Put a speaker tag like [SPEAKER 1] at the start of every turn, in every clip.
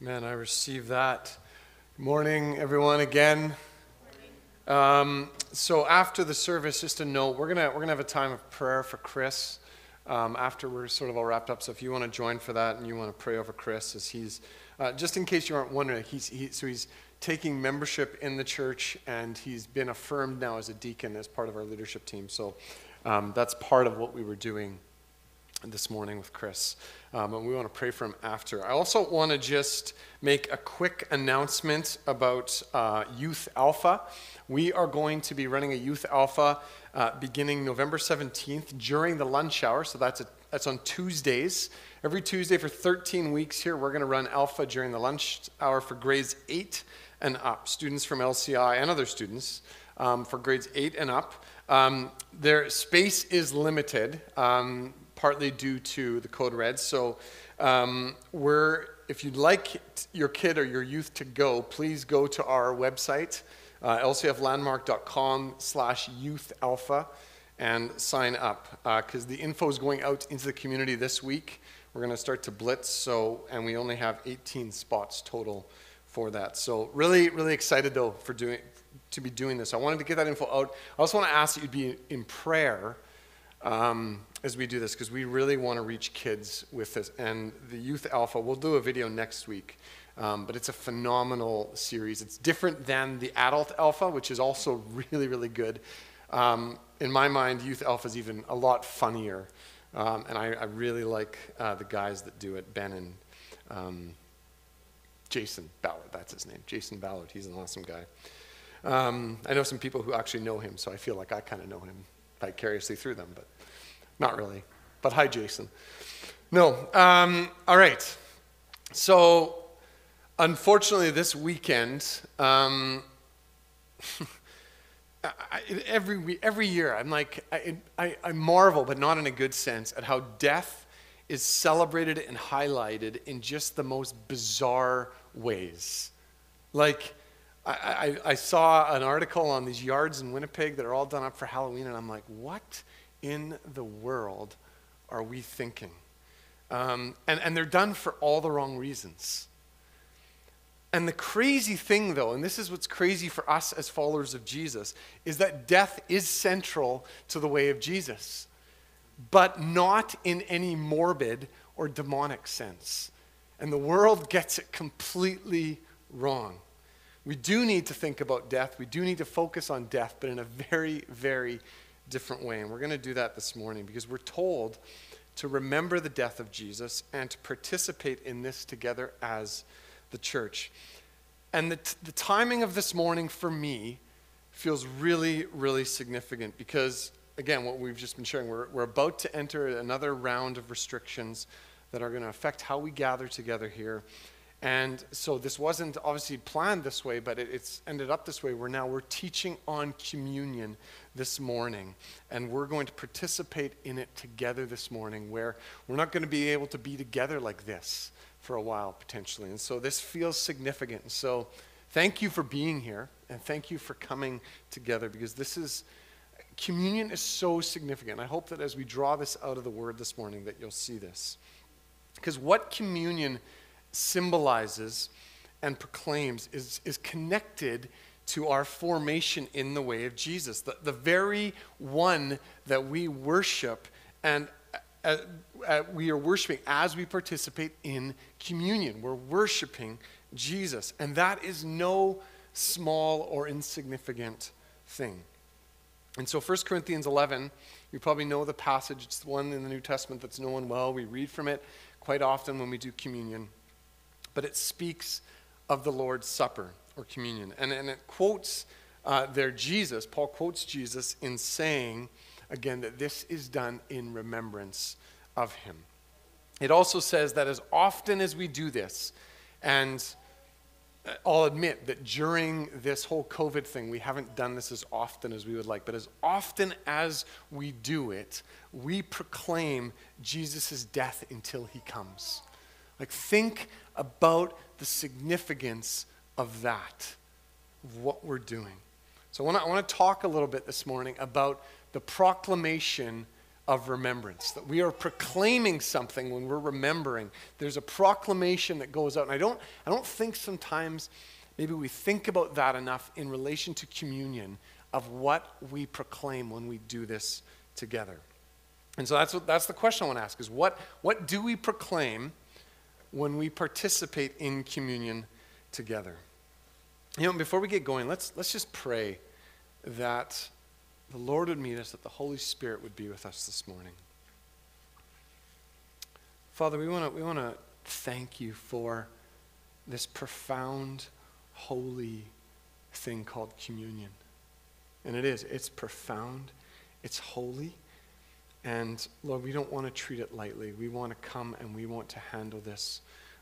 [SPEAKER 1] Man, I receive that. Morning, everyone, again. Um, so after the service, just a note, we're gonna we're gonna have a time of prayer for Chris um, after we're sort of all wrapped up. So if you want to join for that and you want to pray over Chris, as he's uh, just in case you aren't wondering, he's he, so he's taking membership in the church and he's been affirmed now as a deacon as part of our leadership team. So um, that's part of what we were doing this morning with Chris. Um, and we want to pray for him after. I also want to just make a quick announcement about uh, Youth Alpha. We are going to be running a Youth Alpha uh, beginning November 17th during the lunch hour. So that's, a, that's on Tuesdays. Every Tuesday for 13 weeks here, we're going to run Alpha during the lunch hour for grades 8 and up, students from LCI and other students um, for grades 8 and up. Um, their space is limited. Um, partly due to the code red. So um, we're, if you'd like your kid or your youth to go, please go to our website, uh, lcflandmark.com slash youth alpha and sign up because uh, the info is going out into the community this week. We're going to start to blitz, so and we only have 18 spots total for that. So really, really excited though for doing to be doing this. I wanted to get that info out. I also want to ask that you'd be in prayer um, as we do this because we really want to reach kids with this. And the Youth Alpha, we'll do a video next week, um, but it's a phenomenal series. It's different than the Adult Alpha, which is also really, really good. Um, in my mind, Youth Alpha is even a lot funnier. Um, and I, I, really like uh, the guys that do it, Ben and um, Jason Ballard, that's his name. Jason Ballard, he's an awesome guy. Um, I know some people who actually know him, so I feel like I kind of know him vicariously through them, but not really. But hi, Jason. No. Um, all right. So, unfortunately, this weekend, um, I, every, every year, I'm like, I, I, I marvel, but not in a good sense, at how death is celebrated and highlighted in just the most bizarre ways. Like, I, I, I, saw an article on these yards in Winnipeg that are all done up for Halloween, and I'm like, what in the world are we thinking? Um, and, and they're done for all the wrong reasons. And the crazy thing, though, and this is what's crazy for us as followers of Jesus, is that death is central to the way of Jesus, but not in any morbid or demonic sense. And the world gets it completely wrong. We do need to think about death. We do need to focus on death, but in a very, very different way. And we're going to do that this morning because we're told to remember the death of Jesus and to participate in this together as the church. And the, t- the timing of this morning for me feels really, really significant because, again, what we've just been sharing, we're, we're about to enter another round of restrictions that are going to affect how we gather together here. And so this wasn't obviously planned this way, but it, it's ended up this way where now we're teaching on communion this morning. And we're going to participate in it together this morning, where we're not going to be able to be together like this for a while potentially. And so this feels significant. And so thank you for being here, and thank you for coming together because this is. Communion is so significant. I hope that as we draw this out of the word this morning that you'll see this. Because what communion symbolizes and proclaims is, is connected to our formation in the way of Jesus, the, the very one that we worship and uh, uh, we are worshiping as we participate in communion. We're worshiping Jesus, and that is no small or insignificant thing. And so 1 Corinthians 11, you probably know the passage. It's the one in the New Testament that's known well. We read from it quite often when we do communion but it speaks of the Lord's Supper or communion. And, and it quotes uh, there Jesus, Paul quotes Jesus in saying, again, that this is done in remembrance of him. It also says that as often as we do this, and I'll admit that during this whole COVID thing, we haven't done this as often as we would like, but as often as we do it, we proclaim Jesus' death until he comes. Like, think about the significance of that, of what we're doing. So, I want to talk a little bit this morning about the proclamation of remembrance, that we are proclaiming something when we're remembering. There's a proclamation that goes out. And I don't, I don't think sometimes maybe we think about that enough in relation to communion of what we proclaim when we do this together. And so that's, what, that's the question I want to ask is what, what do we proclaim when we participate in communion together? You know, before we get going, let's, let's just pray that the Lord would meet us, that the Holy Spirit would be with us this morning. Father, we want to we want to thank you for this profound, holy thing called communion. And it is, it's profound, it's holy. And Lord, we don't want to treat it lightly. We want to come and we want to handle this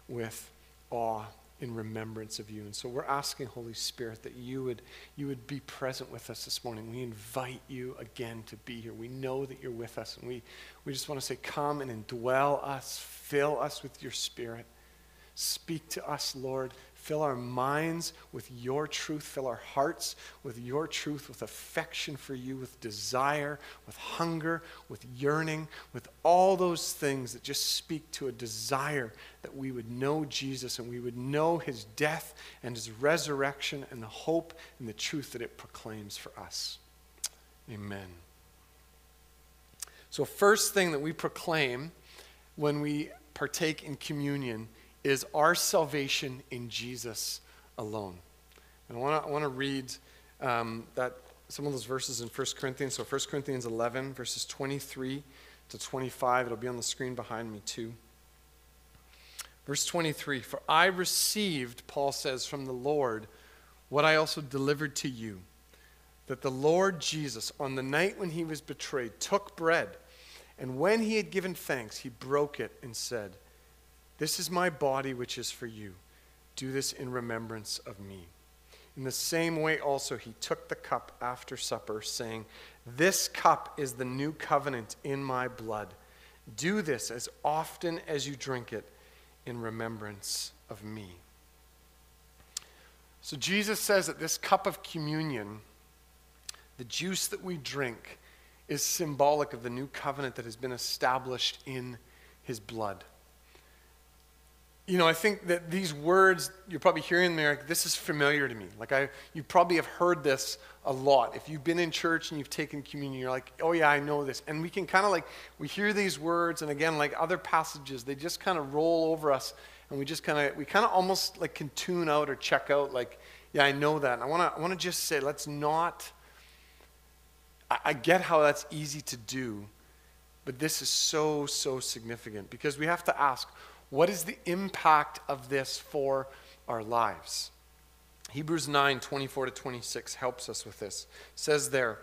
[SPEAKER 1] with awe in remembrance of you. And so we're asking, Holy Spirit, that you would, you would be present with us this morning. We invite you again to be here. We know that you're with us, and we, we just want to say, Come and indwell us, fill us with your Spirit. Speak to us, Lord. Fill our minds with your truth. Fill our hearts with your truth, with affection for you, with desire, with hunger, with yearning, with all those things that just speak to a desire that we would know Jesus and we would know his death and his resurrection and the hope and the truth that it proclaims for us. Amen. So, first thing that we proclaim when we partake in communion is our salvation in Jesus alone. And I want to read um, that some of those verses in 1 Corinthians. So 1 Corinthians 11, verses 23 to 25. It'll be on the screen behind me too. Verse 23 For I received, Paul says, from the Lord what I also delivered to you that the Lord Jesus, on the night when he was betrayed, took bread, and when he had given thanks, he broke it and said, this is my body, which is for you. Do this in remembrance of me. In the same way, also, he took the cup after supper, saying, This cup is the new covenant in my blood. Do this as often as you drink it in remembrance of me. So, Jesus says that this cup of communion, the juice that we drink, is symbolic of the new covenant that has been established in his blood you know, I think that these words you're probably hearing there, like, this is familiar to me. Like I, you probably have heard this a lot. If you've been in church and you've taken communion, you're like, oh yeah, I know this. And we can kind of like, we hear these words, and again, like other passages, they just kind of roll over us, and we just kind of, we kind of almost like can tune out or check out, like, yeah, I know that. And I want to, I want to just say, let's not. I, I get how that's easy to do, but this is so, so significant because we have to ask what is the impact of this for our lives? Hebrews 9 24 to 26 helps us with this. It says there,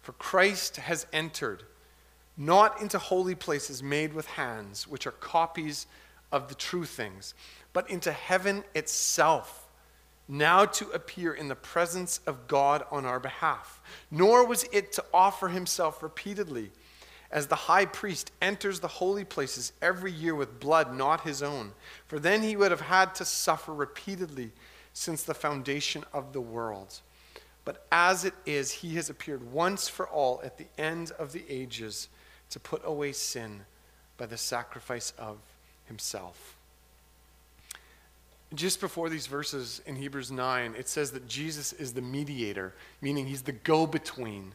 [SPEAKER 1] For Christ has entered not into holy places made with hands, which are copies of the true things, but into heaven itself, now to appear in the presence of God on our behalf. Nor was it to offer himself repeatedly as the high priest enters the holy places every year with blood not his own. For then he would have had to suffer repeatedly since the foundation of the world. But as it is, he has appeared once for all at the end of the ages to put away sin by the sacrifice of himself. Just before these verses in Hebrews 9, it says that Jesus is the mediator, meaning he's the go between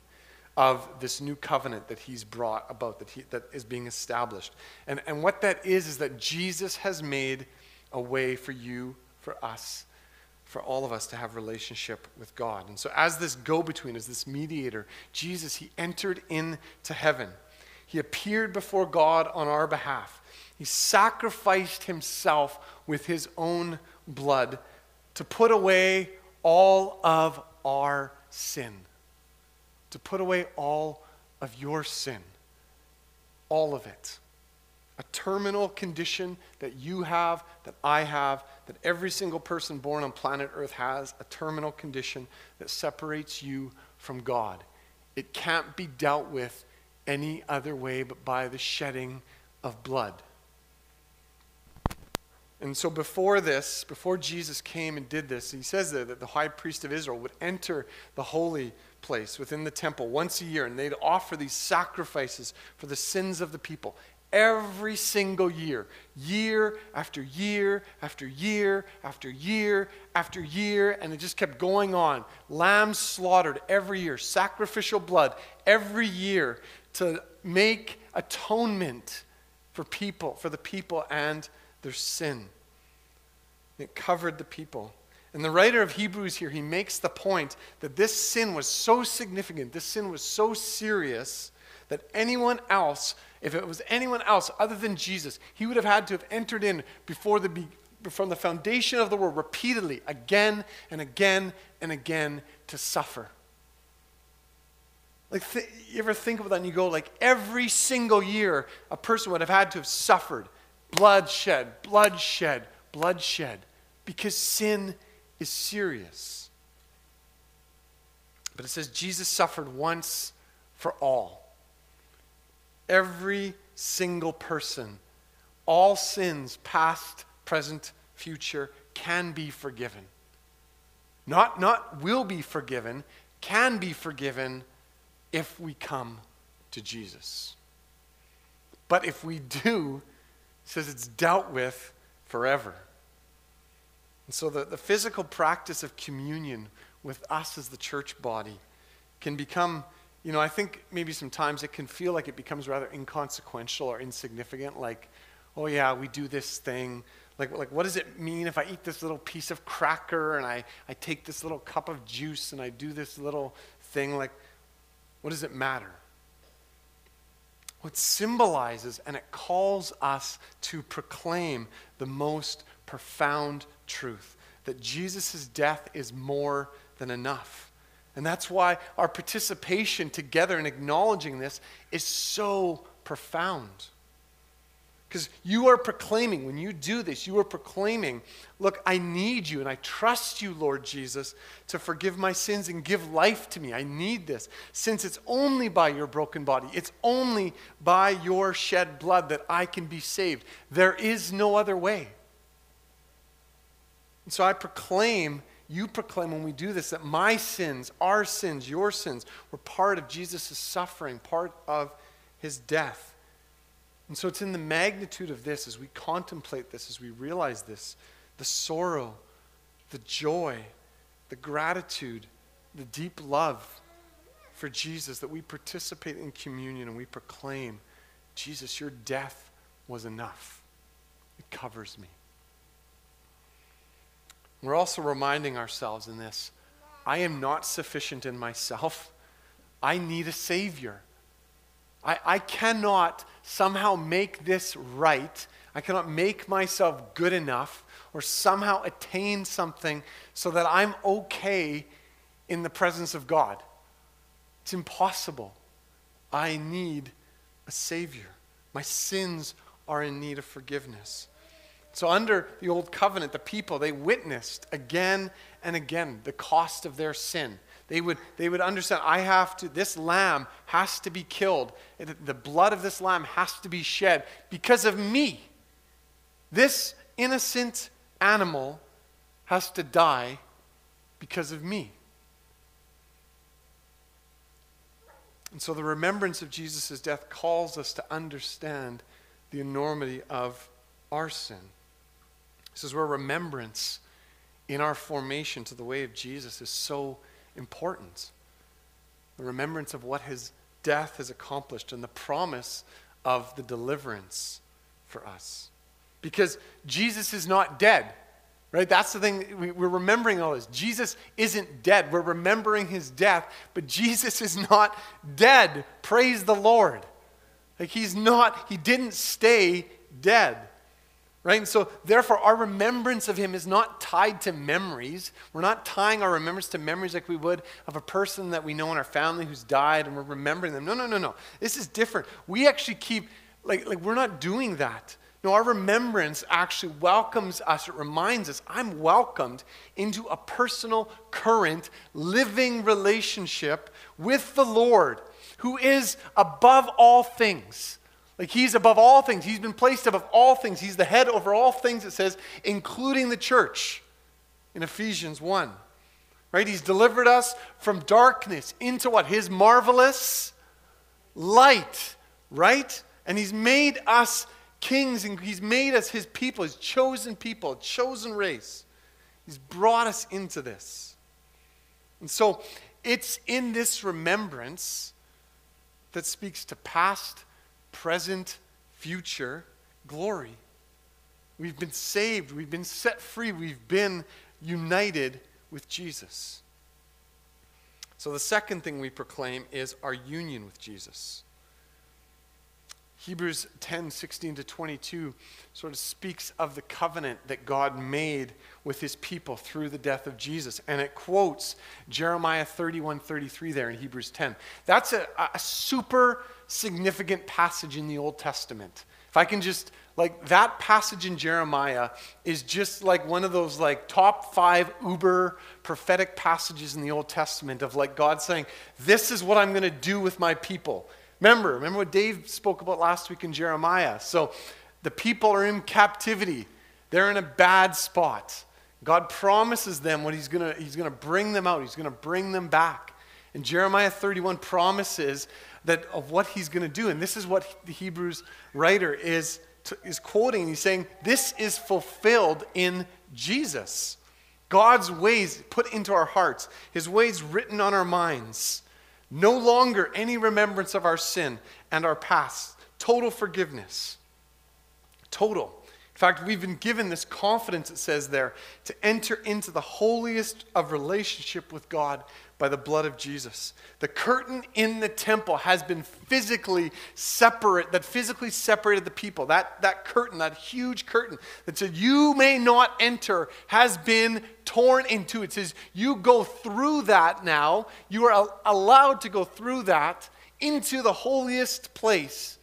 [SPEAKER 1] of this new covenant that he's brought about, that, he, that is being established. And, and what that is, is that Jesus has made a way for you, for us, for all of us to have relationship with God. And so as this go-between, as this mediator, Jesus, he entered into heaven. He appeared before God on our behalf. He sacrificed himself with his own blood to put away all of our sin to put away all of your sin. All of it. A terminal condition that you have, that I have, that every single person born on planet Earth has, a terminal condition that separates you from God. It can't be dealt with any other way but by the shedding of blood. And so before this, before Jesus came and did this, he says that, the high priest of Israel would enter the holy place within the temple once a year, and they'd offer these sacrifices for the sins of the people every single year, year after year after year after year after year, and it just kept going on. Lambs slaughtered every year, sacrificial blood every year to make atonement for people, for the people and their sin. It covered the people. And the writer of Hebrews here, he makes the point that this sin was so significant, this sin was so serious, that anyone else, if it was anyone else other than Jesus, he would have had to have entered in before the, from the foundation of the world repeatedly, again and again and again to suffer. Like, th- you ever think about that and you go, like, every single year, a person would have had to have suffered bloodshed, bloodshed, bloodshed, because sin is serious. But it says Jesus suffered once for all. Every single person, all sins, past, present, future, can be forgiven. Not, not will be forgiven, can be forgiven if we come to Jesus. But if we do, says it's dealt with forever. And so the, the physical practice of communion with us as the church body can become, you know, I think maybe sometimes it can feel like it becomes rather inconsequential or insignificant, like, oh yeah, we do this thing. Like, like what does it mean if I eat this little piece of cracker and I, I take this little cup of juice and I do this little thing? Like, what does it matter? What symbolizes and it calls us to proclaim the most profound truth that Jesus' death is more than enough. And that's why our participation together in acknowledging this is so profound. Because you are proclaiming, when you do this, you are proclaiming, look, I need you and I trust you, Lord Jesus, to forgive my sins and give life to me. I need this. Since it's only by your broken body, it's only by your shed blood that I can be saved. There is no other way. And so I proclaim, you proclaim when we do this, that my sins, our sins, your sins, were part of Jesus' suffering, part of his death. And so it's in the magnitude of this, as we contemplate this, as we realize this, the sorrow, the joy, the gratitude, the deep love for Jesus, that we participate in communion and we proclaim, Jesus, your death was enough. It covers me. We're also reminding ourselves in this I am not sufficient in myself. I need a Savior. I, I cannot somehow make this right. I cannot make myself good enough or somehow attain something so that I'm okay in the presence of God. It's impossible. I need a Savior. My sins are in need of forgiveness. So, under the old covenant, the people, they witnessed again and again the cost of their sin. They would, they would understand, I have to, this lamb has to be killed. The blood of this lamb has to be shed because of me. This innocent animal has to die because of me. And so the remembrance of Jesus' death calls us to understand the enormity of our sin. This is where remembrance in our formation to the way of Jesus is so important. The remembrance of what his death has accomplished and the promise of the deliverance for us. Because Jesus is not dead, right? That's the thing. We, are remembering all this. Jesus isn't dead. We're remembering his death, but Jesus is not dead. Praise the Lord. Like he's not, he didn't stay dead. Right? And so, therefore, our remembrance of him is not tied to memories. We're not tying our remembrance to memories like we would of a person that we know in our family who's died and we're remembering them. No, no, no, no. This is different. We actually keep, like, like we're not doing that. No, our remembrance actually welcomes us. It reminds us, I'm welcomed into a personal, current, living relationship with the Lord who is above all things Like he's above all things. He's been placed above all things. He's the head over all things, it says, including the church in Ephesians 1. Right? He's delivered us from darkness into what? His marvelous light. Right? And he's made us kings and he's made us his people, his chosen people, chosen race. He's brought us into this. And so it's in this remembrance that speaks to past, present, future glory. We've been saved, we've been set free, we've been united with Jesus. So the second thing we proclaim is our union with Jesus. Hebrews 10 16 to 22 sort of speaks of the covenant that God made with his people through the death of Jesus. And it quotes Jeremiah 31 33 there in Hebrews 10. That's a, a super significant passage in the Old Testament. If I can just, like, that passage in Jeremiah is just like one of those, like, top five uber prophetic passages in the Old Testament of, like, God saying, This is what I'm going to do with my people. Remember, remember what Dave spoke about last week in Jeremiah. So the people are in captivity. They're in a bad spot. God promises them what he's going to he's going to bring them out. He's going to bring them back. And Jeremiah 31 promises that of what he's going to do. And this is what the Hebrews writer is is quoting. He's saying this is fulfilled in Jesus. God's ways put into our hearts, his ways written on our minds. No longer any remembrance of our sin and our past. Total forgiveness. Total. In fact, we've been given this confidence, it says there, to enter into the holiest of relationship with God by the blood of Jesus. The curtain in the temple has been physically separate, that physically separated the people. That, that curtain, that huge curtain that said, You may not enter, has been torn into. It says, You go through that now. You are allowed to go through that into the holiest place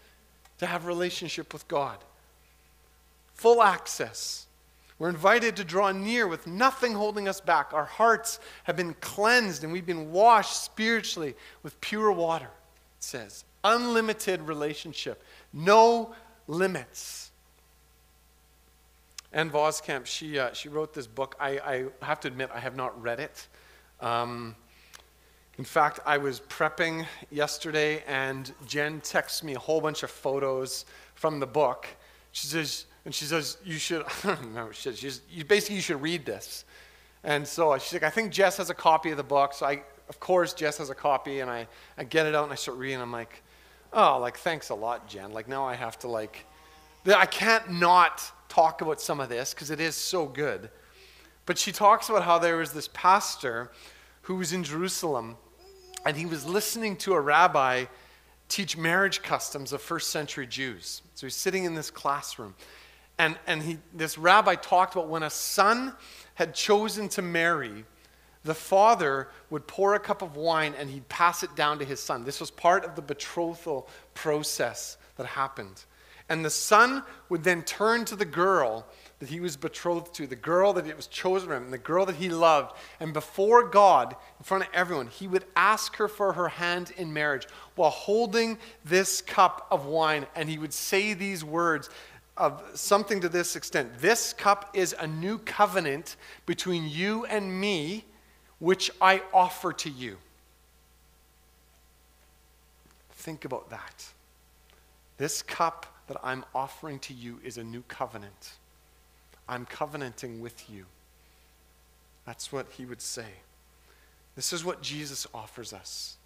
[SPEAKER 1] to have relationship with God. Full access. We're invited to draw near with nothing holding us back. Our hearts have been cleansed and we've been washed spiritually with pure water, it says. Unlimited relationship, no limits. Ann Voskamp, she, uh, she wrote this book. I, I have to admit, I have not read it. Um, in fact, I was prepping yesterday, and Jen texts me a whole bunch of photos from the book. She says, and she says, You should, I don't remember she says, you, basically, you should read this. And so she's like, I think Jess has a copy of the book. So I, of course, Jess has a copy, and I, I get it out and I start reading. I'm like, oh, like, thanks a lot, Jen. Like, now I have to, like, I can't not talk about some of this because it is so good. But she talks about how there was this pastor who was in Jerusalem, and he was listening to a rabbi teach marriage customs of first century Jews. So he's sitting in this classroom. And, and he, this rabbi talked about when a son had chosen to marry, the father would pour a cup of wine and he'd pass it down to his son. This was part of the betrothal process that happened. And the son would then turn to the girl that he was betrothed to, the girl that it was chosen for him, the girl that he loved. And before God, in front of everyone, he would ask her for her hand in marriage while holding this cup of wine. And he would say these words of something to this extent This cup is a new covenant between you and me, which I offer to you. Think about that. This cup that I'm offering to you is a new covenant. I'm covenanting with you. That's what he would say. This is what Jesus offers us.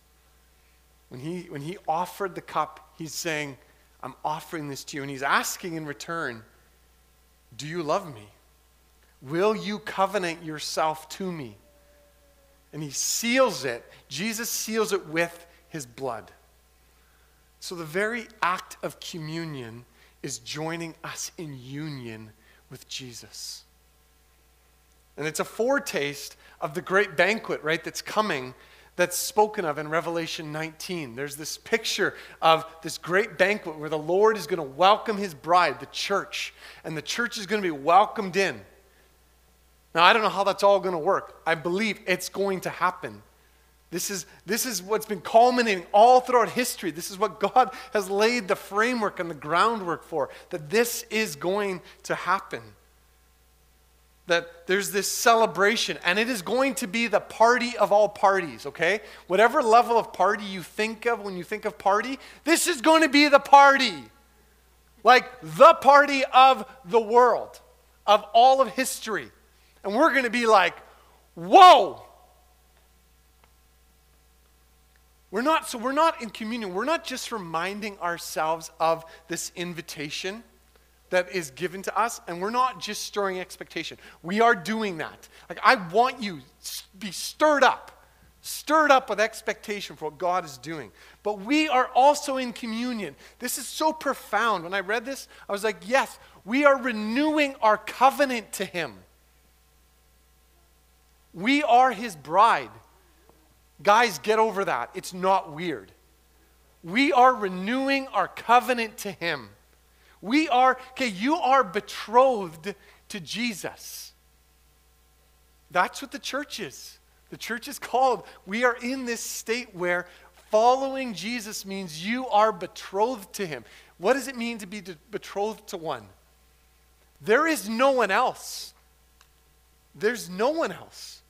[SPEAKER 1] When he, when he offered the cup, he's saying, I'm offering this to you. And he's asking in return, Do you love me? Will you covenant yourself to me? And he seals it. Jesus seals it with his blood. So the very act of communion is joining us in union with Jesus. And it's a foretaste of the great banquet, right, that's coming that's spoken of in Revelation 19. There's this picture of this great banquet where the Lord is going to welcome his bride, the church, and the church is going to be welcomed in. Now, I don't know how that's all going to work. I believe it's going to happen. This is, this is what's been culminating all throughout history. This is what God has laid the framework and the groundwork for, that this is going to happen. That there's this celebration, and it is going to be the party of all parties, okay? Whatever level of party you think of when you think of party, this is going to be the party. Like the party of the world, of all of history. And we're going to be like, whoa! We're not, so we're not in communion. We're not just reminding ourselves of this invitation that is given to us, and we're not just stirring expectation. We are doing that. Like, I want you to be stirred up, stirred up with expectation for what God is doing. But we are also in communion. This is so profound. When I read this, I was like, yes, we are renewing our covenant to Him. We are His bride. Guys, get over that. It's not weird. We are renewing our covenant to Him. We are, okay, you are betrothed to Jesus. That's what the church is. The church is called. We are in this state where following Jesus means you are betrothed to Him. What does it mean to be betrothed to one? There is no one else. There's no one else.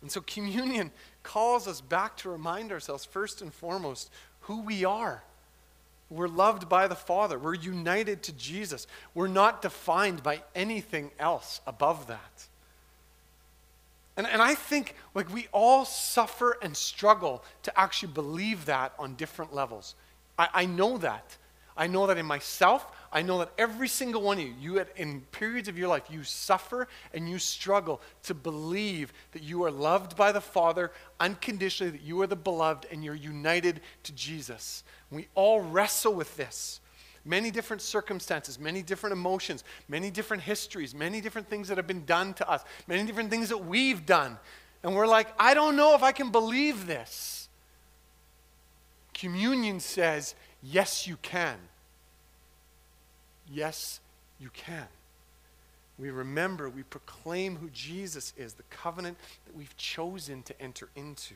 [SPEAKER 1] And so communion calls us back to remind ourselves, first and foremost, who we are. We're loved by the Father. We're united to Jesus. We're not defined by anything else above that. And, and I think like we all suffer and struggle to actually believe that on different levels. I, I know that. I know that in myself. I know that every single one of you, you in periods of your life, you suffer and you struggle to believe that you are loved by the Father unconditionally, that you are the beloved and you're united to Jesus. We all wrestle with this. Many different circumstances, many different emotions, many different histories, many different things that have been done to us, many different things that we've done. And we're like, I don't know if I can believe this. Communion says, yes, you can. Yes, you can. We remember, we proclaim who Jesus is, the covenant that we've chosen to enter into.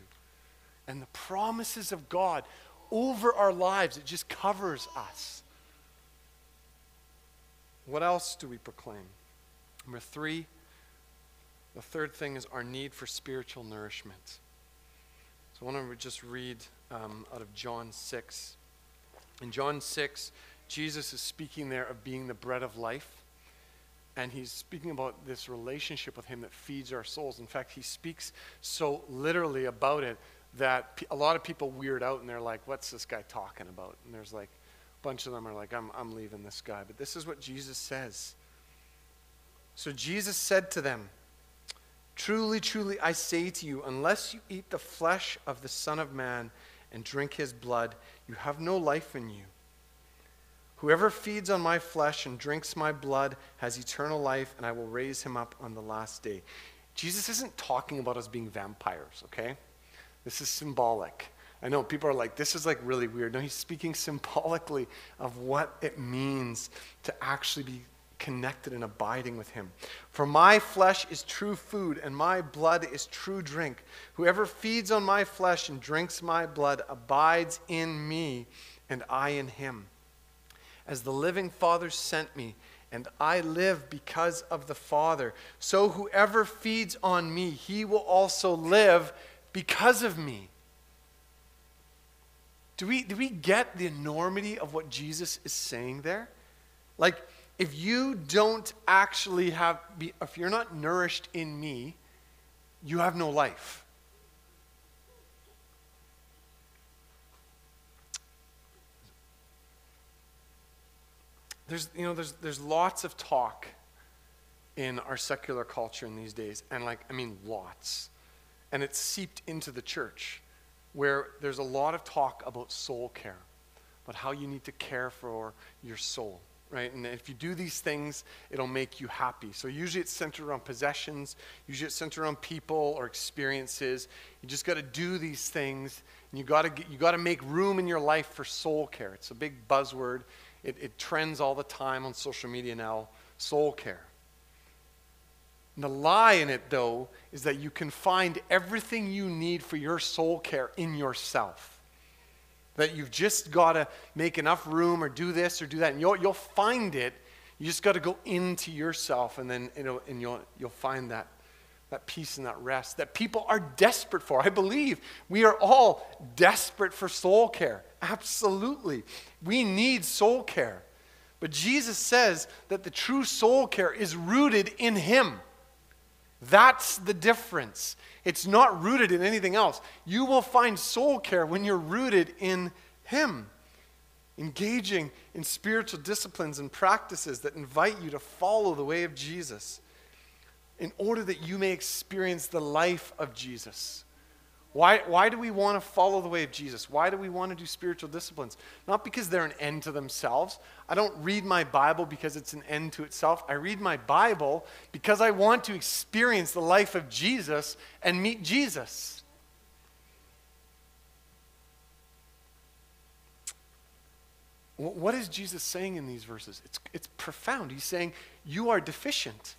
[SPEAKER 1] And the promises of God over our lives, it just covers us. What else do we proclaim? Number three, the third thing is our need for spiritual nourishment. So I want to just read um, out of John 6. In John 6, Jesus is speaking there of being the bread of life. And he's speaking about this relationship with him that feeds our souls. In fact, he speaks so literally about it that a lot of people weird out and they're like, what's this guy talking about? And there's like a bunch of them are like, I'm, I'm leaving this guy. But this is what Jesus says. So Jesus said to them, Truly, truly, I say to you, unless you eat the flesh of the Son of Man and drink his blood, you have no life in you. Whoever feeds on my flesh and drinks my blood has eternal life, and I will raise him up on the last day. Jesus isn't talking about us being vampires, okay? This is symbolic. I know people are like, this is like really weird. No, he's speaking symbolically of what it means to actually be connected and abiding with him. For my flesh is true food, and my blood is true drink. Whoever feeds on my flesh and drinks my blood abides in me, and I in him as the living Father sent me, and I live because of the Father. So whoever feeds on me, he will also live because of me. Do we, do we get the enormity of what Jesus is saying there? Like, if you don't actually have, if you're not nourished in me, you have no life. There's, you know, there's, there's lots of talk in our secular culture in these days, and like, I mean, lots. And it's seeped into the church where there's a lot of talk about soul care, about how you need to care for your soul, right? And if you do these things, it'll make you happy. So usually it's centered around possessions, usually it's centered around people or experiences. You just got to do these things, and you got to you got to make room in your life for soul care. It's a big buzzword. It, it trends all the time on social media now soul care. And the lie in it, though, is that you can find everything you need for your soul care in yourself. That you've just got to make enough room or do this or do that. And you'll, you'll find it. You just got to go into yourself, and then you know, and you'll, you'll find that, that peace and that rest that people are desperate for. I believe we are all desperate for soul care. Absolutely. We need soul care. But Jesus says that the true soul care is rooted in Him. That's the difference. It's not rooted in anything else. You will find soul care when you're rooted in Him. Engaging in spiritual disciplines and practices that invite you to follow the way of Jesus in order that you may experience the life of Jesus. Why, why do we want to follow the way of Jesus? Why do we want to do spiritual disciplines? Not because they're an end to themselves. I don't read my Bible because it's an end to itself. I read my Bible because I want to experience the life of Jesus and meet Jesus. What is Jesus saying in these verses? It's, it's profound. He's saying, You are deficient.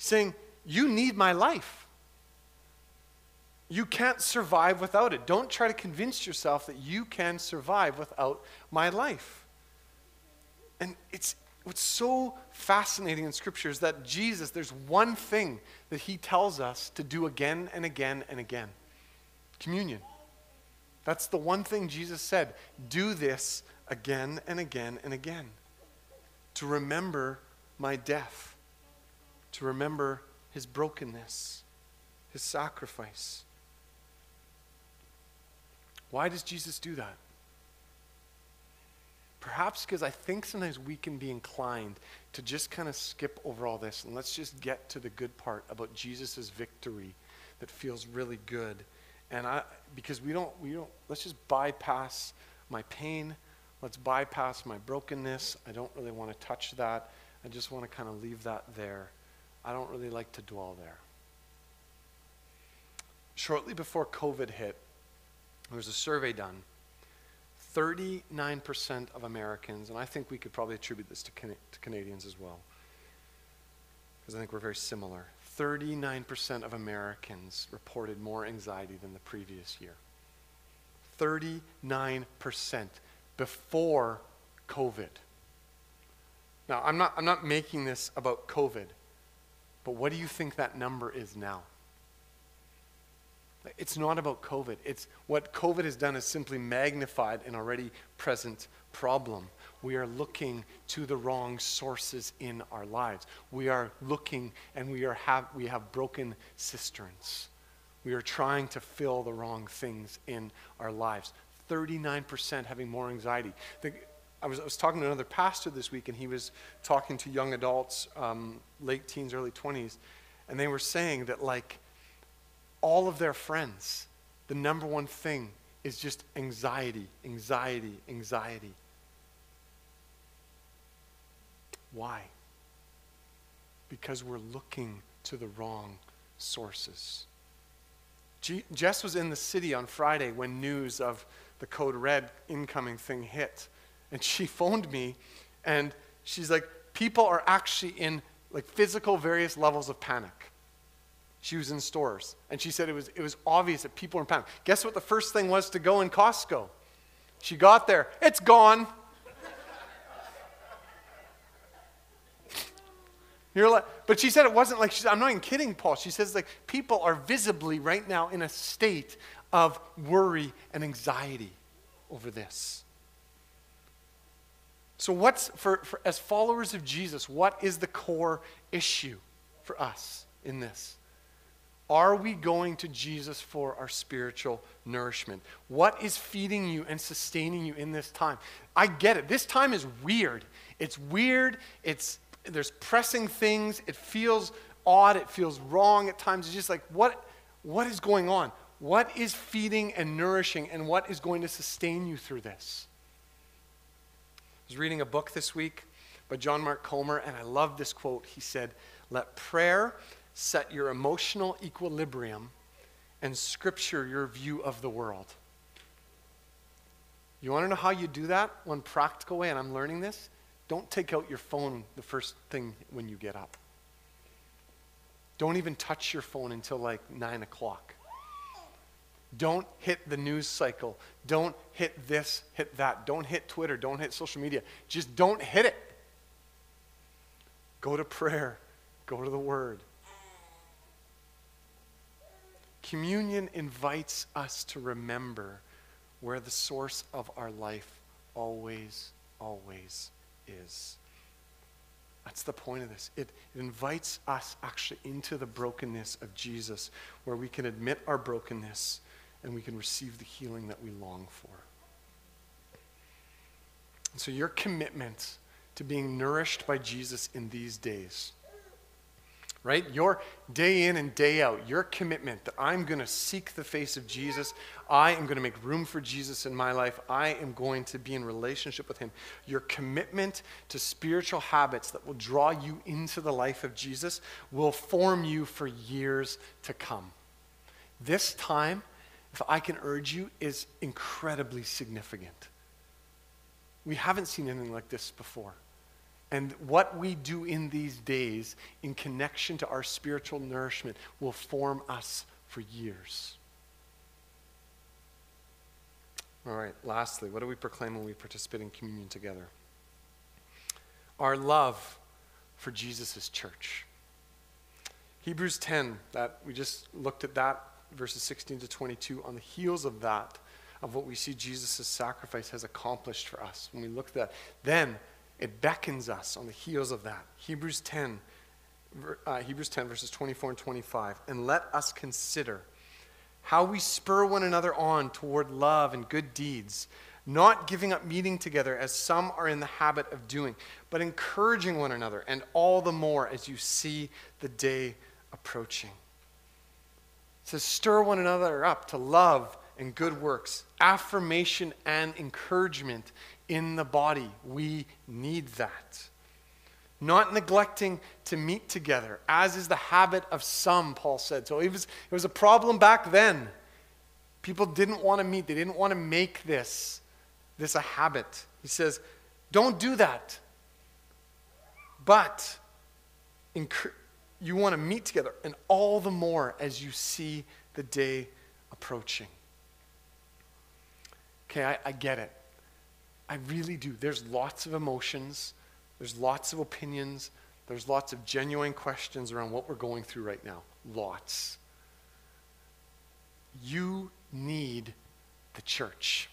[SPEAKER 1] Saying, You need my life. You can't survive without it. Don't try to convince yourself that you can survive without my life. And it's what's so fascinating in scripture is that Jesus, there's one thing that he tells us to do again and again and again. Communion. That's the one thing Jesus said. Do this again and again and again. To remember my death. To remember his brokenness, his sacrifice. Why does Jesus do that? Perhaps because I think sometimes we can be inclined to just kind of skip over all this and let's just get to the good part about Jesus' victory that feels really good. And I because we don't we don't let's just bypass my pain. Let's bypass my brokenness. I don't really want to touch that. I just want to kind of leave that there. I don't really like to dwell there. Shortly before COVID hit, there was a survey done. 39% of Americans, and I think we could probably attribute this to, Can- to Canadians as well, because I think we're very similar. 39% of Americans reported more anxiety than the previous year. 39% before COVID. Now, I'm not, I'm not making this about COVID, but what do you think that number is now? It's not about COVID. It's what COVID has done is simply magnified an already present problem. We are looking to the wrong sources in our lives. We are looking and we, are have, we have broken cisterns. We are trying to fill the wrong things in our lives. 39% having more anxiety. The, I, was, I was talking to another pastor this week, and he was talking to young adults, um, late teens, early 20s, and they were saying that, like, all of their friends, the number one thing is just anxiety, anxiety, anxiety. Why? Because we're looking to the wrong sources. G- Jess was in the city on Friday when news of the code red incoming thing hit. And she phoned me and she's like, people are actually in like physical various levels of panic. She was in stores, and she said it was, it was obvious that people were in panic. Guess what the first thing was to go in Costco? She got there, it's gone. You're like, but she said it wasn't like, I'm not even kidding, Paul. She says, like, people are visibly right now in a state of worry and anxiety over this. So, what's, for, for as followers of Jesus, what is the core issue for us in this? Are we going to Jesus for our spiritual nourishment? What is feeding you and sustaining you in this time? I get it. This time is weird. It's weird. It's there's pressing things. It feels odd. It feels wrong at times. It's just like what what is going on? What is feeding and nourishing and what is going to sustain you through this? Was reading a book this week by John Mark Comer and I love this quote. He said, "Let prayer set your emotional equilibrium and scripture your view of the world. You want to know how you do that? One practical way, and I'm learning this don't take out your phone the first thing when you get up. Don't even touch your phone until like 9 o'clock. Don't hit the news cycle. Don't hit this, hit that. Don't hit Twitter. Don't hit social media. Just don't hit it. Go to prayer. Go to the Word. Communion invites us to remember where the source of our life always, always is. That's the point of this. It, it, invites us actually into the brokenness of Jesus, where we can admit our brokenness and we can receive the healing that we long for. And so, your commitment to being nourished by Jesus in these days right? Your day in and day out, your commitment that I'm going to seek the face of Jesus. I am going to make room for Jesus in my life. I am going to be in relationship with him. Your commitment to spiritual habits that will draw you into the life of Jesus will form you for years to come. This time, if I can urge you, is incredibly significant. We haven't seen anything like this before. And what we do in these days in connection to our spiritual nourishment will form us for years. All right, lastly, what do we proclaim when we participate in communion together? Our love for Jesus' church. Hebrews 10, that we just looked at that, verses 16 to 22, on the heels of that, of what we see Jesus' sacrifice has accomplished for us. When we look at that, then it beckons us on the heels of that. Hebrews 10, uh, Hebrews 10, verses 24 and 25. And let us consider how we spur one another on toward love and good deeds, not giving up meeting together as some are in the habit of doing, but encouraging one another, and all the more as you see the day approaching. Says, stir one another up to love and good works, affirmation and encouragement in the body. We need that. Not neglecting to meet together, as is the habit of some, Paul said. So it was, it was a problem back then. People didn't want to meet, they didn't want to make this, this a habit. He says, don't do that. But you want to meet together, and all the more as you see the day approaching. Okay, I, I get it. I really do. There's lots of emotions, there's lots of opinions, there's lots of genuine questions around what we're going through right now. Lots. You need the church.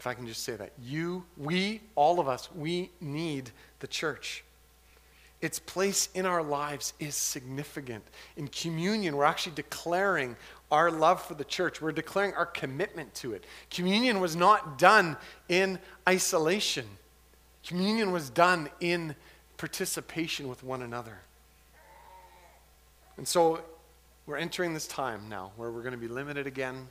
[SPEAKER 1] If I can just say that. You, we, all of us, we need the church. Its place in our lives is significant. In communion, we're actually declaring our love for the church. We're declaring our commitment to it. Communion was not done in isolation, communion was done in participation with one another. And so we're entering this time now where we're going to be limited again.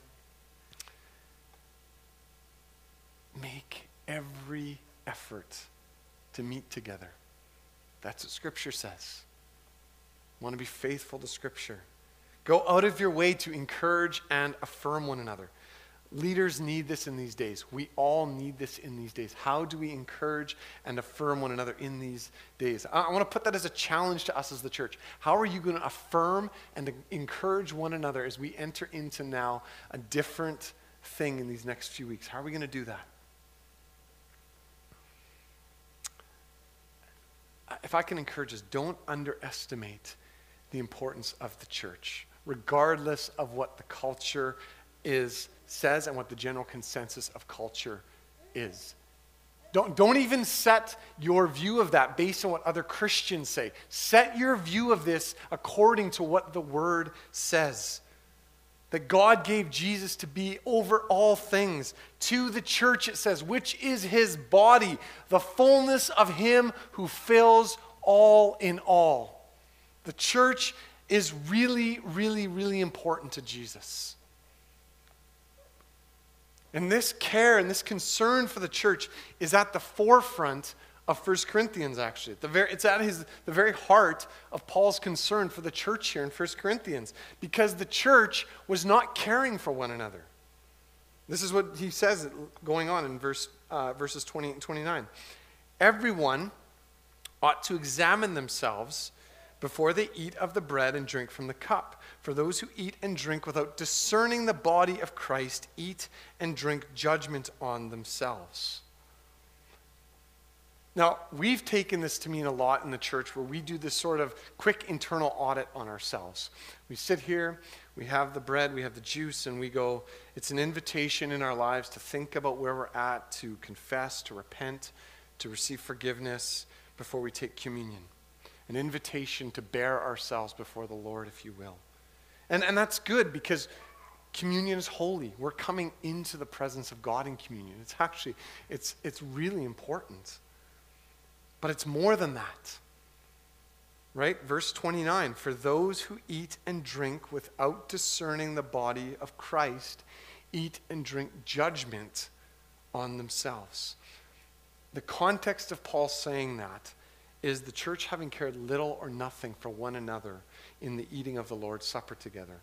[SPEAKER 1] Make every effort to meet together. That's what Scripture says. Want to be faithful to Scripture. Go out of your way to encourage and affirm one another. Leaders need this in these days. We all need this in these days. How do we encourage and affirm one another in these days? I, want to put that as a challenge to us as the church. How are you going to affirm and encourage one another as we enter into now a different thing in these next few weeks? How are we going to do that? If I can encourage us, don't underestimate the importance of the church regardless of what the culture is says and what the general consensus of culture is. Don't, don't even set your view of that based on what other Christians say. Set your view of this according to what the Word says. That God gave Jesus to be over all things. To the church, it says, which is his body, the fullness of him who fills all in all. The church is really, really, really important to Jesus. And this care and this concern for the church is at the forefront of 1 Corinthians, actually. The very, it's at his, the very heart of Paul's concern for the church here in 1 Corinthians, because the church was not caring for one another. This is what he says going on in verse, uh, verses 28 and 29. Everyone ought to examine themselves before they eat of the bread and drink from the cup. For those who eat and drink without discerning the body of Christ eat and drink judgment on themselves. Now, we've taken this to mean a lot in the church where we do this sort of quick internal audit on ourselves. We sit here, we have the bread, we have the juice, and we go, it's an invitation in our lives to think about where we're at, to confess, to repent, to receive forgiveness before we take communion. An invitation to bare ourselves before the Lord, if you will. And, and that's good because communion is holy. We're coming into the presence of God in communion. It's actually, it's, it's really important. But it's more than that. Right? Verse 29 For those who eat and drink without discerning the body of Christ eat and drink judgment on themselves. The context of Paul saying that is the church having cared little or nothing for one another in the eating of the Lord's Supper together.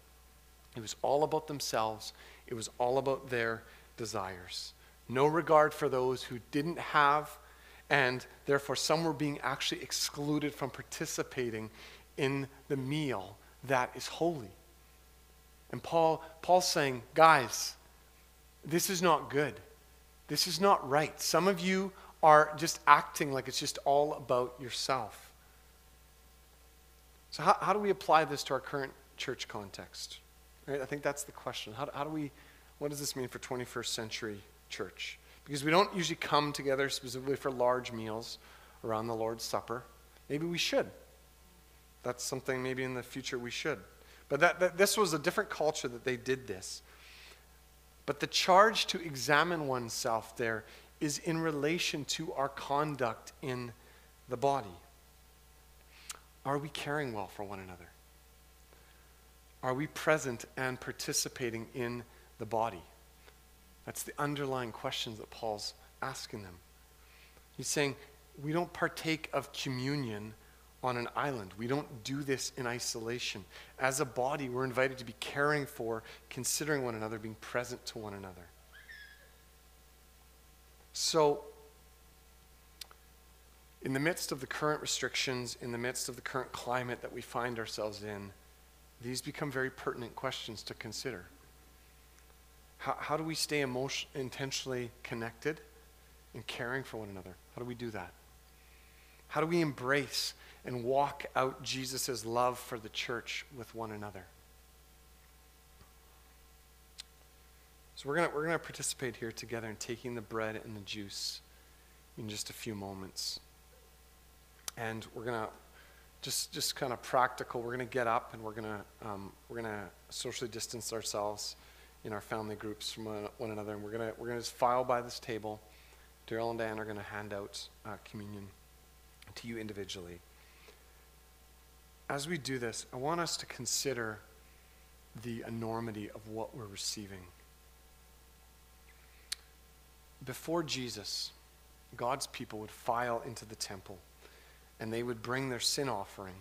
[SPEAKER 1] It was all about themselves, it was all about their desires. No regard for those who didn't have and therefore some were being actually excluded from participating in the meal that is holy. And Paul, Paul's saying, guys, this is not good. This is not right. Some of you are just acting like it's just all about yourself. So, how, how do we apply this to our current church context? Right? I think that's the question. How, how do we, what does this mean for 21st century church? Because we don't usually come together specifically for large meals around the Lord's Supper. Maybe we should. That's something maybe in the future we should. But that, that, this was a different culture that they did this. But the charge to examine oneself there is in relation to our conduct in the body. Are we caring well for one another? Are we present and participating in the body? That's the underlying questions that Paul's asking them. He's saying, we don't partake of communion on an island. We don't do this in isolation. As a body, we're invited to be caring for, considering one another, being present to one another. So, in the midst of the current restrictions, in the midst of the current climate that we find ourselves in, these become very pertinent questions to consider. How, how do we stay emotion, intentionally connected and caring for one another? How do we do that? How do we embrace and walk out Jesus' love for the church with one another? So we're going we're gonna participate here together in taking the bread and the juice in just a few moments. And we're going to just just kind of practical. We're going to get up and we're going to um, we're going to socially distance ourselves in our family groups from one, another. And we're going we're gonna just file by this table. Daryl and Dan are going to hand out uh, communion to you individually. As we do this, I want us to consider the enormity of what we're receiving. Before Jesus, God's people would file into the temple and they would bring their sin offering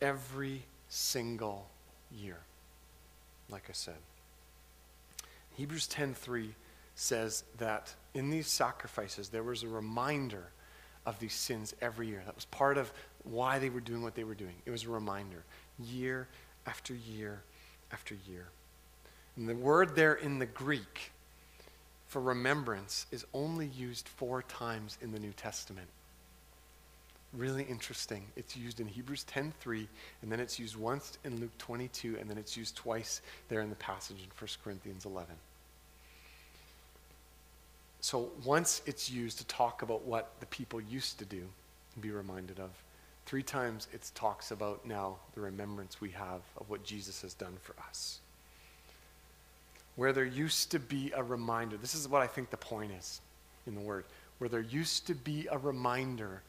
[SPEAKER 1] every single year like I said. Hebrews 10:3 says that in these sacrifices there was a reminder of these sins every year. That was part of why they were doing what they were doing. It was a reminder, year after year after year. And the word there in the Greek for remembrance is only used four times in the New Testament really interesting. It's used in Hebrews 10:3 and then it's used once in Luke 22 and then it's used twice there in the passage in 1 Corinthians 11. So once it's used to talk about what the people used to do and be reminded of. Three times it talks about now the remembrance we have of what Jesus has done for us. Where there used to be a reminder, this is what I think the point is in the word, where there used to be a reminder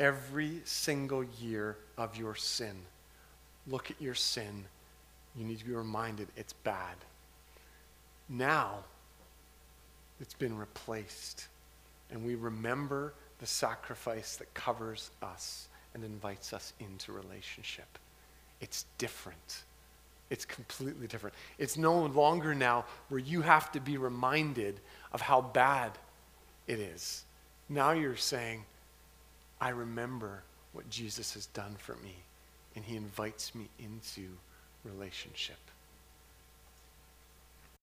[SPEAKER 1] every single year of your sin. Look at your sin. You need to be reminded it's bad. Now, it's been replaced. And we remember the sacrifice that covers us and invites us into relationship. It's different. It's completely different. It's no longer now where you have to be reminded of how bad it is. Now you're saying, I remember what Jesus has done for me, and he invites me into relationship.